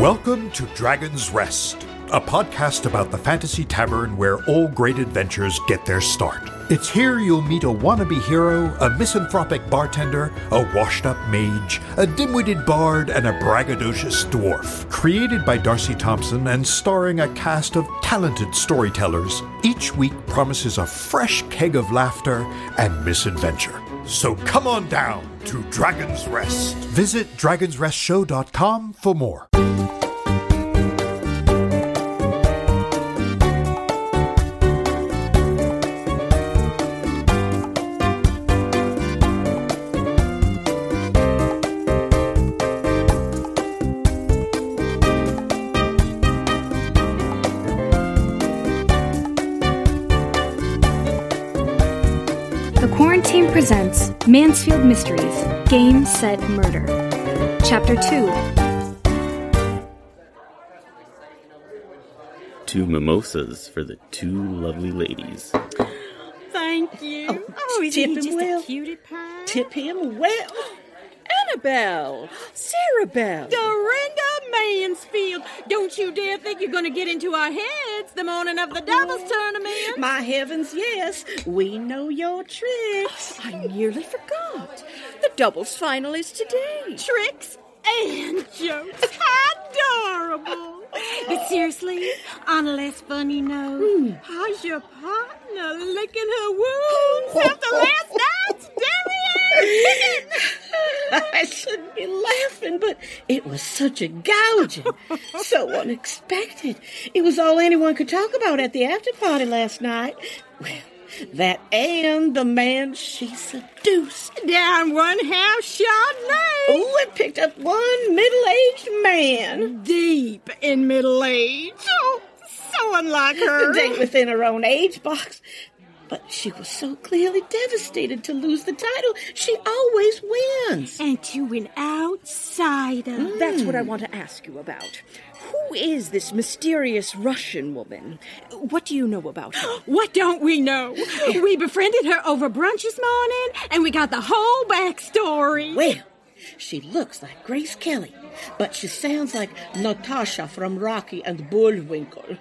Welcome to Dragon's Rest, a podcast about the fantasy tavern where all great adventures get their start. It's here you'll meet a wannabe hero, a misanthropic bartender, a washed up mage, a dim witted bard, and a braggadocious dwarf. Created by Darcy Thompson and starring a cast of talented storytellers, each week promises a fresh keg of laughter and misadventure. So come on down to Dragon's Rest. Visit dragonsrestshow.com for more. Presents Mansfield Mysteries Game Set Murder. Chapter 2 Two mimosas for the two lovely ladies. Thank you. Oh, Oh, is tip him well. a cutie pie? Tip him well. Annabelle, Sarabelle. Dorinda Mansfield, don't you dare think you're going to get into our heads the morning of the doubles tournament. My heavens, yes, we know your tricks. I nearly forgot. The doubles final is today. Tricks and jokes. How adorable. But seriously, on a less funny note, Hmm. how's your partner licking her wounds after last night's dairy? I shouldn't be laughing, but it was such a gouging. so unexpected. It was all anyone could talk about at the after party last night. Well, that and the man she seduced. Down one house Chardonnay. Oh, it picked up one middle aged man. Deep in middle age. Oh, so unlike her. The date within her own age box. But she was so clearly devastated to lose the title. She always wins. And to an outsider. Hmm. That's what I want to ask you about. Who is this mysterious Russian woman? What do you know about her? What don't we know? We befriended her over brunch this morning, and we got the whole backstory. Well, she looks like Grace Kelly, but she sounds like Natasha from Rocky and Bullwinkle.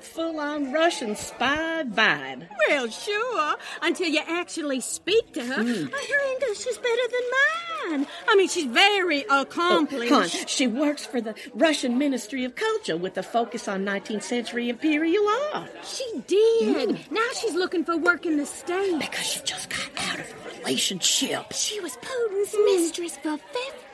Full on Russian spy vibe. Well, sure, until you actually speak to her. Hmm. Her English is better than mine. I mean, she's very accomplished. Hon, she works for the Russian Ministry of Culture with a focus on 19th century imperial art. She did. Hmm. Now she's looking for work in the States. Because she just got out of a relationship. She was Putin's mistress for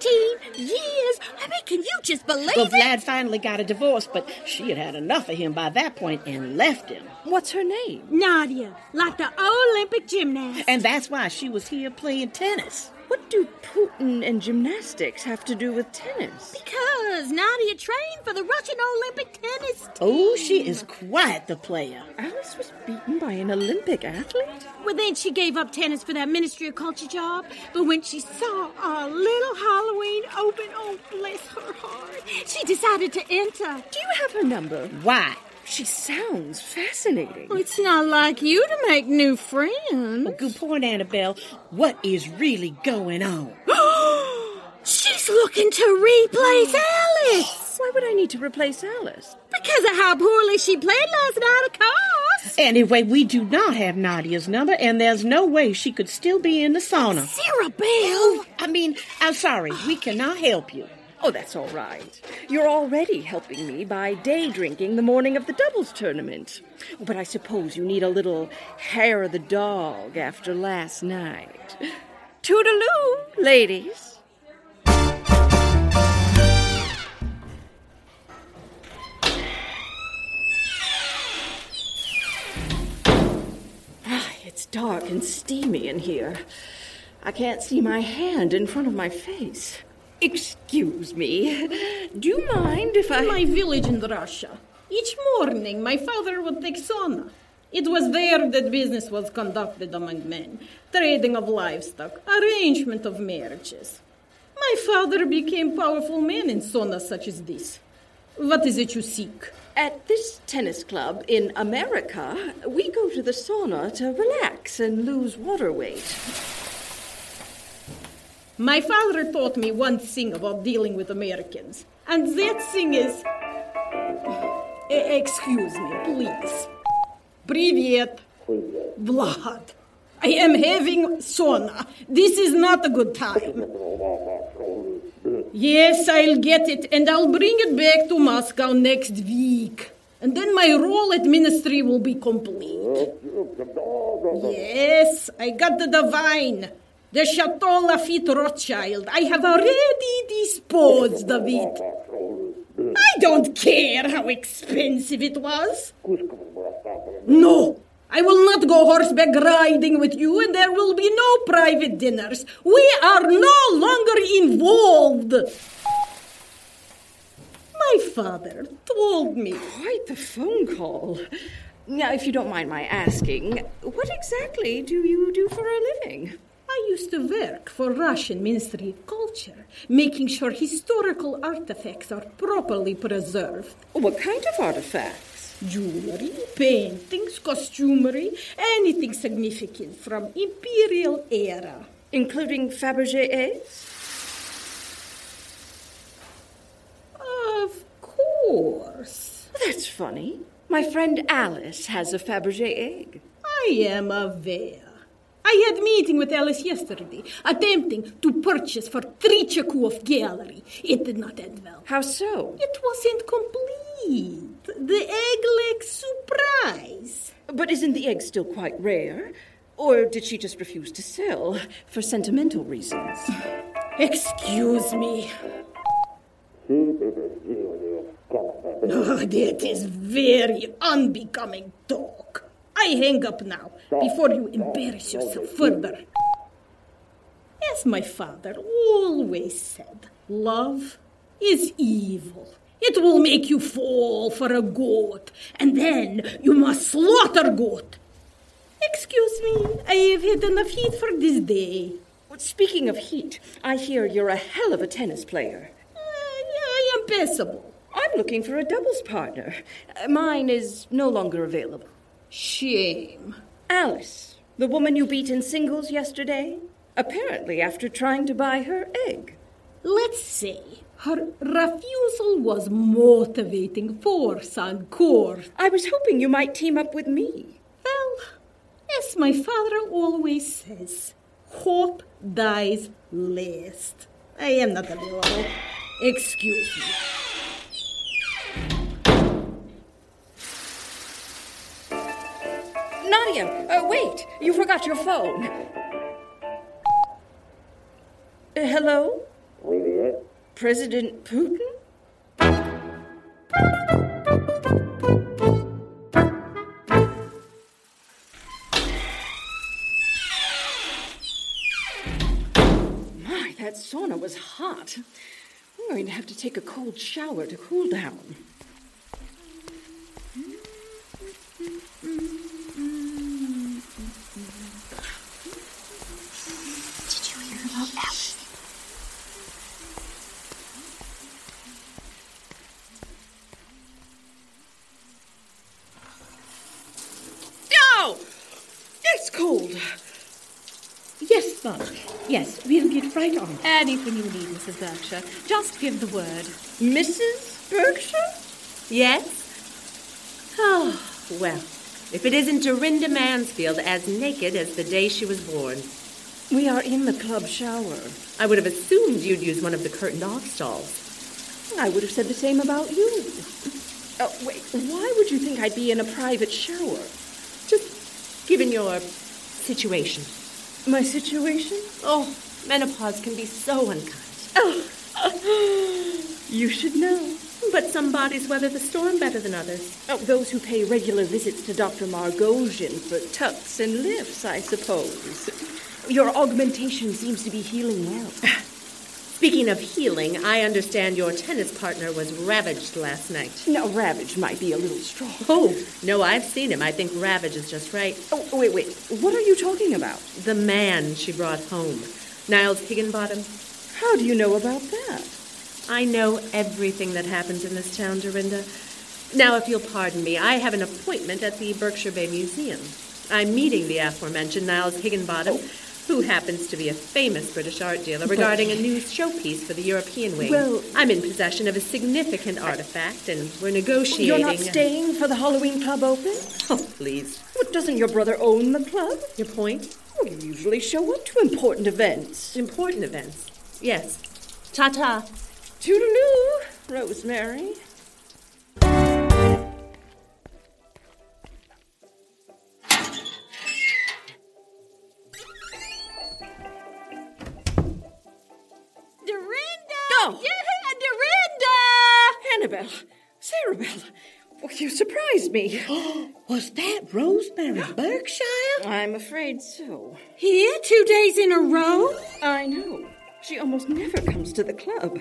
15 years. I mean, can you just believe Well, it? Vlad finally got a divorce, but she had had enough of him by that point and left him. What's her name? Nadia, like the Olympic gymnast. And that's why she was here playing tennis. What do Putin and gymnastics have to do with tennis? Because Nadia trained for the Russian Olympic tennis oh, team. Oh, she is quite the player. Alice was beaten by an Olympic athlete? Well, then she gave up tennis for that Ministry of Culture job. But when she saw our little Halloween open, oh, bless her heart, she decided to enter. Do you have her number? Why? She sounds fascinating. It's not like you to make new friends. Good point, Annabelle. What is really going on? She's looking to replace Alice. Why would I need to replace Alice? Because of how poorly she played last night, of course. Anyway, we do not have Nadia's number, and there's no way she could still be in the sauna. Sarabelle. Oh, I mean, I'm sorry, we cannot help you. Oh, that's all right. You're already helping me by day drinking the morning of the doubles tournament. But I suppose you need a little hair of the dog after last night. Toodaloo, ladies. Ah, It's dark and steamy in here. I can't see my hand in front of my face. Excuse me. Do you mind if I. my village in Russia. Each morning, my father would take sauna. It was there that business was conducted among men trading of livestock, arrangement of marriages. My father became powerful man in sauna such as this. What is it you seek? At this tennis club in America, we go to the sauna to relax and lose water weight. My father taught me one thing about dealing with Americans, and that thing is. E- Excuse me, please. Привет. Vlad. I am having sauna. This is not a good time. Yes, I'll get it, and I'll bring it back to Moscow next week. And then my role at ministry will be complete. Yes, I got the divine. The Chateau Lafite Rothschild. I have already disposed of it. I don't care how expensive it was. No, I will not go horseback riding with you, and there will be no private dinners. We are no longer involved. My father told me. Quite the phone call. Now, if you don't mind my asking, what exactly do you do for a living? I used to work for Russian Ministry of Culture, making sure historical artifacts are properly preserved. What kind of artifacts? Jewelry, paintings, costumery, anything significant from imperial era. Including Fabergé eggs? Of course. That's funny. My friend Alice has a Fabergé egg. I am aware. I had a meeting with Alice yesterday, attempting to purchase for Tretyakov Gallery. It did not end well. How so? It wasn't complete. The egg lacks surprise. But isn't the egg still quite rare? Or did she just refuse to sell for sentimental reasons? Excuse me. Oh, that is very unbecoming talk. I hang up now before you embarrass yourself further. As my father always said, love is evil. It will make you fall for a goat, and then you must slaughter goat. Excuse me, I have had enough heat for this day. Speaking of heat, I hear you're a hell of a tennis player. Uh, I am passable. I'm looking for a doubles partner. Mine is no longer available. Shame. Alice, the woman you beat in singles yesterday? Apparently, after trying to buy her egg. Let's see. her refusal was motivating force on court. I was hoping you might team up with me. Well, as my father always says, hope dies last. I am not available. Excuse me. Uh, wait! You forgot your phone. Uh, hello? President Putin? My, that sauna was hot. I'm going to have to take a cold shower to cool down. Did you hear about Alice? No! It's cold. Yes, we'll get right on. Anything you need, Mrs. Berkshire. Just give the word. Mrs. Berkshire? Yes? Oh, well, if it isn't Dorinda Mansfield as naked as the day she was born. We are in the club shower. I would have assumed you'd use one of the curtained off stalls. I would have said the same about you. Oh, wait, why would you think I'd be in a private shower? Just given your situation. My situation? Oh, menopause can be so unkind. Oh, you should know. But some bodies weather the storm better than others. Oh, those who pay regular visits to Dr. Margosian for tucks and lifts, I suppose. Your augmentation seems to be healing well. Speaking of healing, I understand your tennis partner was ravaged last night. Now, ravaged might be a little strong. Oh, no, I've seen him. I think ravage is just right. Oh, wait, wait. What are you talking about? The man she brought home, Niles Higginbottom. How do you know about that? I know everything that happens in this town, Dorinda. Now, if you'll pardon me, I have an appointment at the Berkshire Bay Museum. I'm meeting the aforementioned Niles Higginbottom. Oh. Who happens to be a famous British art dealer regarding a new showpiece for the European wing. Well- I'm in possession of a significant artifact, and we're negotiating. You're not staying for the Halloween club open? Oh, please. What, doesn't your brother own the club? Your point? Well, you usually show up to important events. Important events. Yes. Ta ta. Toodaloo, Rosemary. Oh. Yeah, Dorinda! Annabelle, Sarabelle, well, you surprised me. Was that Rosemary Berkshire? I'm afraid so. Here, two days in a row? I know. She almost never comes to the club.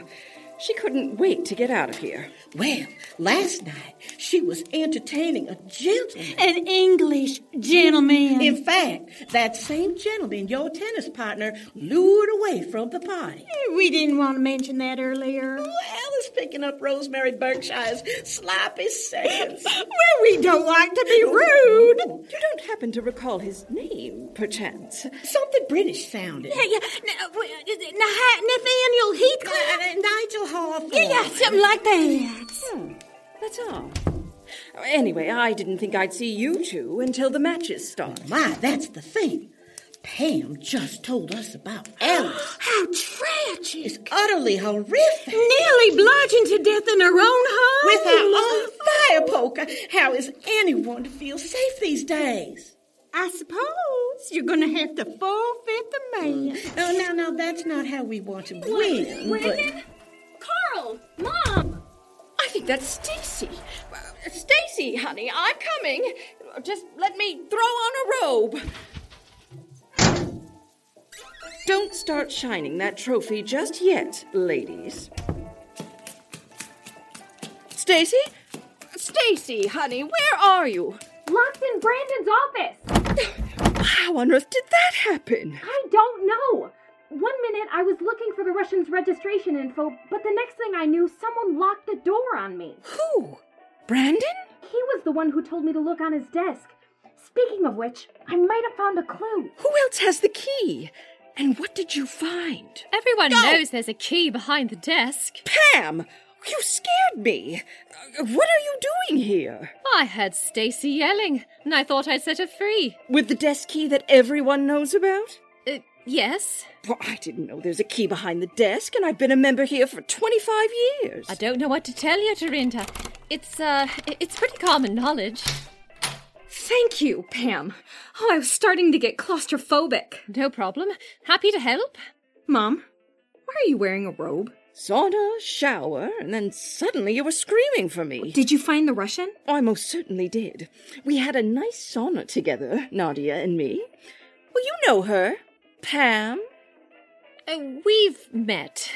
She couldn't wait to get out of here. Well, last night she was entertaining a gentleman. An English gentleman. In fact, that same gentleman, your tennis partner, lured away from the party. we didn't want to mention that earlier. Picking up Rosemary Berkshire's sloppy seconds. Well, we don't like to be rude. You don't happen to recall his name, perchance? Something British sounding. Yeah, yeah. N- w- Nathaniel Heathcliff. Uh, Nigel Hawthorne. Yeah, yeah, something like that. Hmm, that's all. Anyway, I didn't think I'd see you two until the matches start. My, that's the thing. Pam just told us about Alice. How tragic. It's utterly horrific. Nearly bludgeoned to death in her own home. With her own fire poker, how is anyone to feel safe these days? I suppose you're going to have to forfeit the man. No, no, no, that's not how we want to win. But? Carl! Mom! I think that's Stacey. Stacey, honey, I'm coming. Just let me throw on a robe. Don't start shining that trophy just yet, ladies. Stacey? Stacey, honey, where are you? Locked in Brandon's office! How on earth did that happen? I don't know! One minute I was looking for the Russians' registration info, but the next thing I knew, someone locked the door on me. Who? Brandon? He was the one who told me to look on his desk. Speaking of which, I might have found a clue. Who else has the key? And what did you find? Everyone knows there's a key behind the desk. Pam! You scared me. What are you doing here? I heard Stacey yelling, and I thought I'd set her free. With the desk key that everyone knows about? Uh, yes? Well, I didn't know there's a key behind the desk, and I've been a member here for 25 years. I don't know what to tell you, Dorinda. It's, uh, it's pretty common knowledge. Thank you, Pam. Oh, I was starting to get claustrophobic. No problem. Happy to help. Mom, why are you wearing a robe? Sauna, shower, and then suddenly you were screaming for me. Did you find the Russian? Oh, I most certainly did. We had a nice sauna together, Nadia and me. Well, you know her. Pam. Uh, we've met.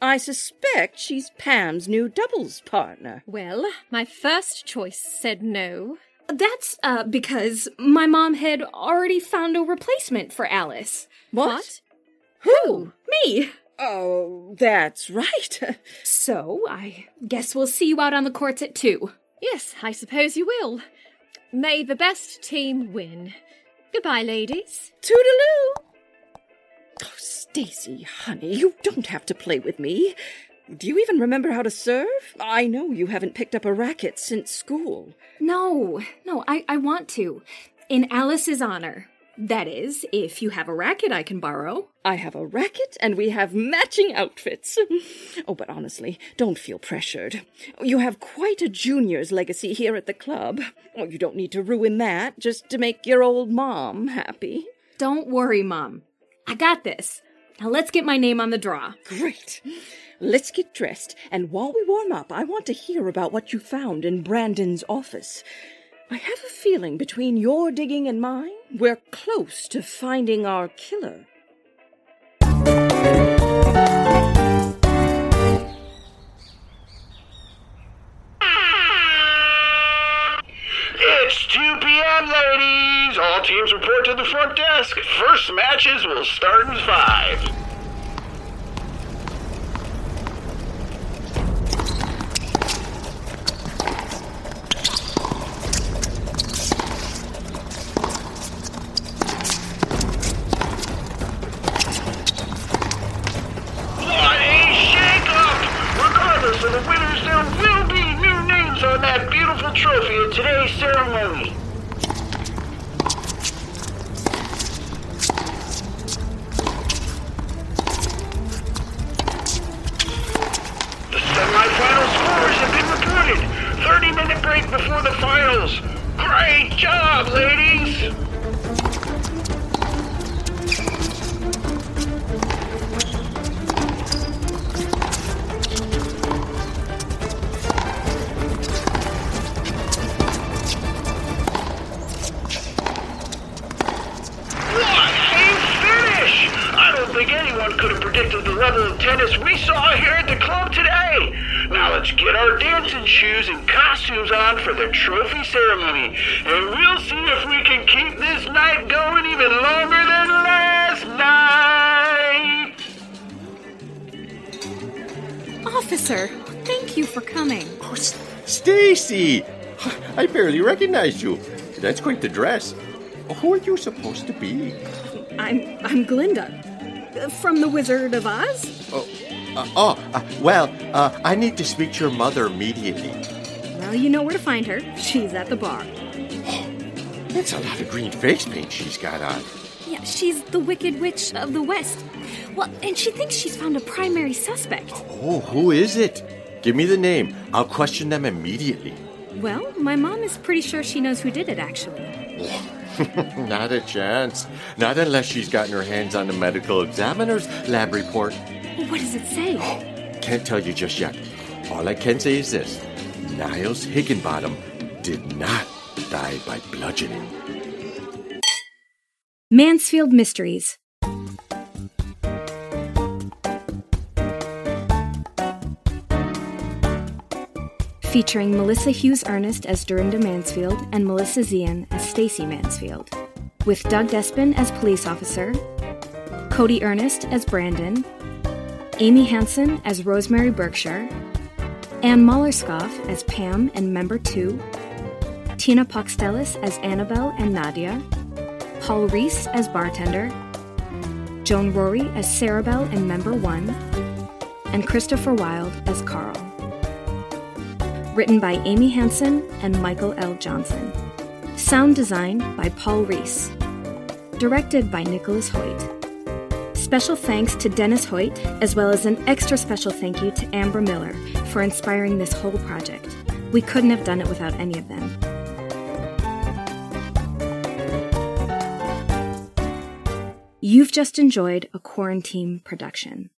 I suspect she's Pam's new doubles partner. Well, my first choice said no. That's uh because my mom had already found a replacement for Alice. What? Who? Me. Oh, that's right. So I guess we'll see you out on the courts at two. Yes, I suppose you will. May the best team win. Goodbye, ladies. Toodaloo! Oh, Stacey, honey, you don't have to play with me. Do you even remember how to serve? I know you haven't picked up a racket since school. No, no, I, I want to. In Alice's honor. That is, if you have a racket I can borrow. I have a racket and we have matching outfits. Oh, but honestly, don't feel pressured. You have quite a junior's legacy here at the club. Oh, you don't need to ruin that just to make your old mom happy. Don't worry, Mom. I got this. Now let's get my name on the draw. Great. Let's get dressed, and while we warm up, I want to hear about what you found in Brandon's office. I have a feeling between your digging and mine, we're close to finding our killer. Level of tennis we saw here at the club today. Now let's get our dancing shoes and costumes on for the trophy ceremony, and we'll see if we can keep this night going even longer than last night. Officer, thank you for coming. Oh, Stacey! I barely recognized you. That's quite the dress. Who are you supposed to be? I'm I'm Glinda. From the Wizard of Oz? Oh, uh, oh uh, well, uh, I need to speak to your mother immediately. Well, you know where to find her. She's at the bar. That's a lot of green face paint she's got on. Yeah, she's the Wicked Witch of the West. Well, and she thinks she's found a primary suspect. Oh, who is it? Give me the name. I'll question them immediately. Well, my mom is pretty sure she knows who did it, actually. Not a chance. Not unless she's gotten her hands on the medical examiner's lab report. What does it say? Can't tell you just yet. All I can say is this Niles Higginbottom did not die by bludgeoning. Mansfield Mysteries. Featuring Melissa Hughes Ernest as Dorinda Mansfield and Melissa Zeien as Stacey Mansfield. With Doug Despin as police officer, Cody Ernest as Brandon, Amy Hanson as Rosemary Berkshire, Anne Mollerskov as Pam and Member 2, Tina Paukstelis as Annabelle and Nadia, Paul Reese as bartender, Joan Roehre as Sarabelle and Member 1, and Christopher Wild as Carl. Written by Amy Hanson and Michael L. Johnson. Sound design by Paul Reese. Directed by Nicholas Hoyt. Special thanks to Dennis Hoyt, as well as an extra special thank you to Amber Miller for inspiring this whole project. We couldn't have done it without any of them. You've just enjoyed a QuaranTeam production.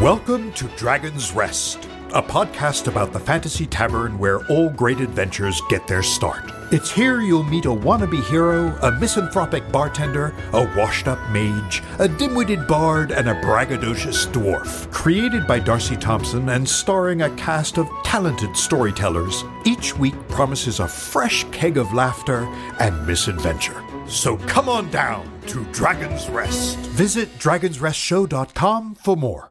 Welcome to Dragon's Rest, a podcast about the fantasy tavern where all great adventures get their start. It's here you'll meet a wannabe hero, a misanthropic bartender, a washed up mage, a dim witted bard, and a braggadocious dwarf. Created by Darcy Thompson and starring a cast of talented storytellers, each week promises a fresh keg of laughter and misadventure. So come on down to Dragon's Rest. Visit dragonsrestshow.com for more.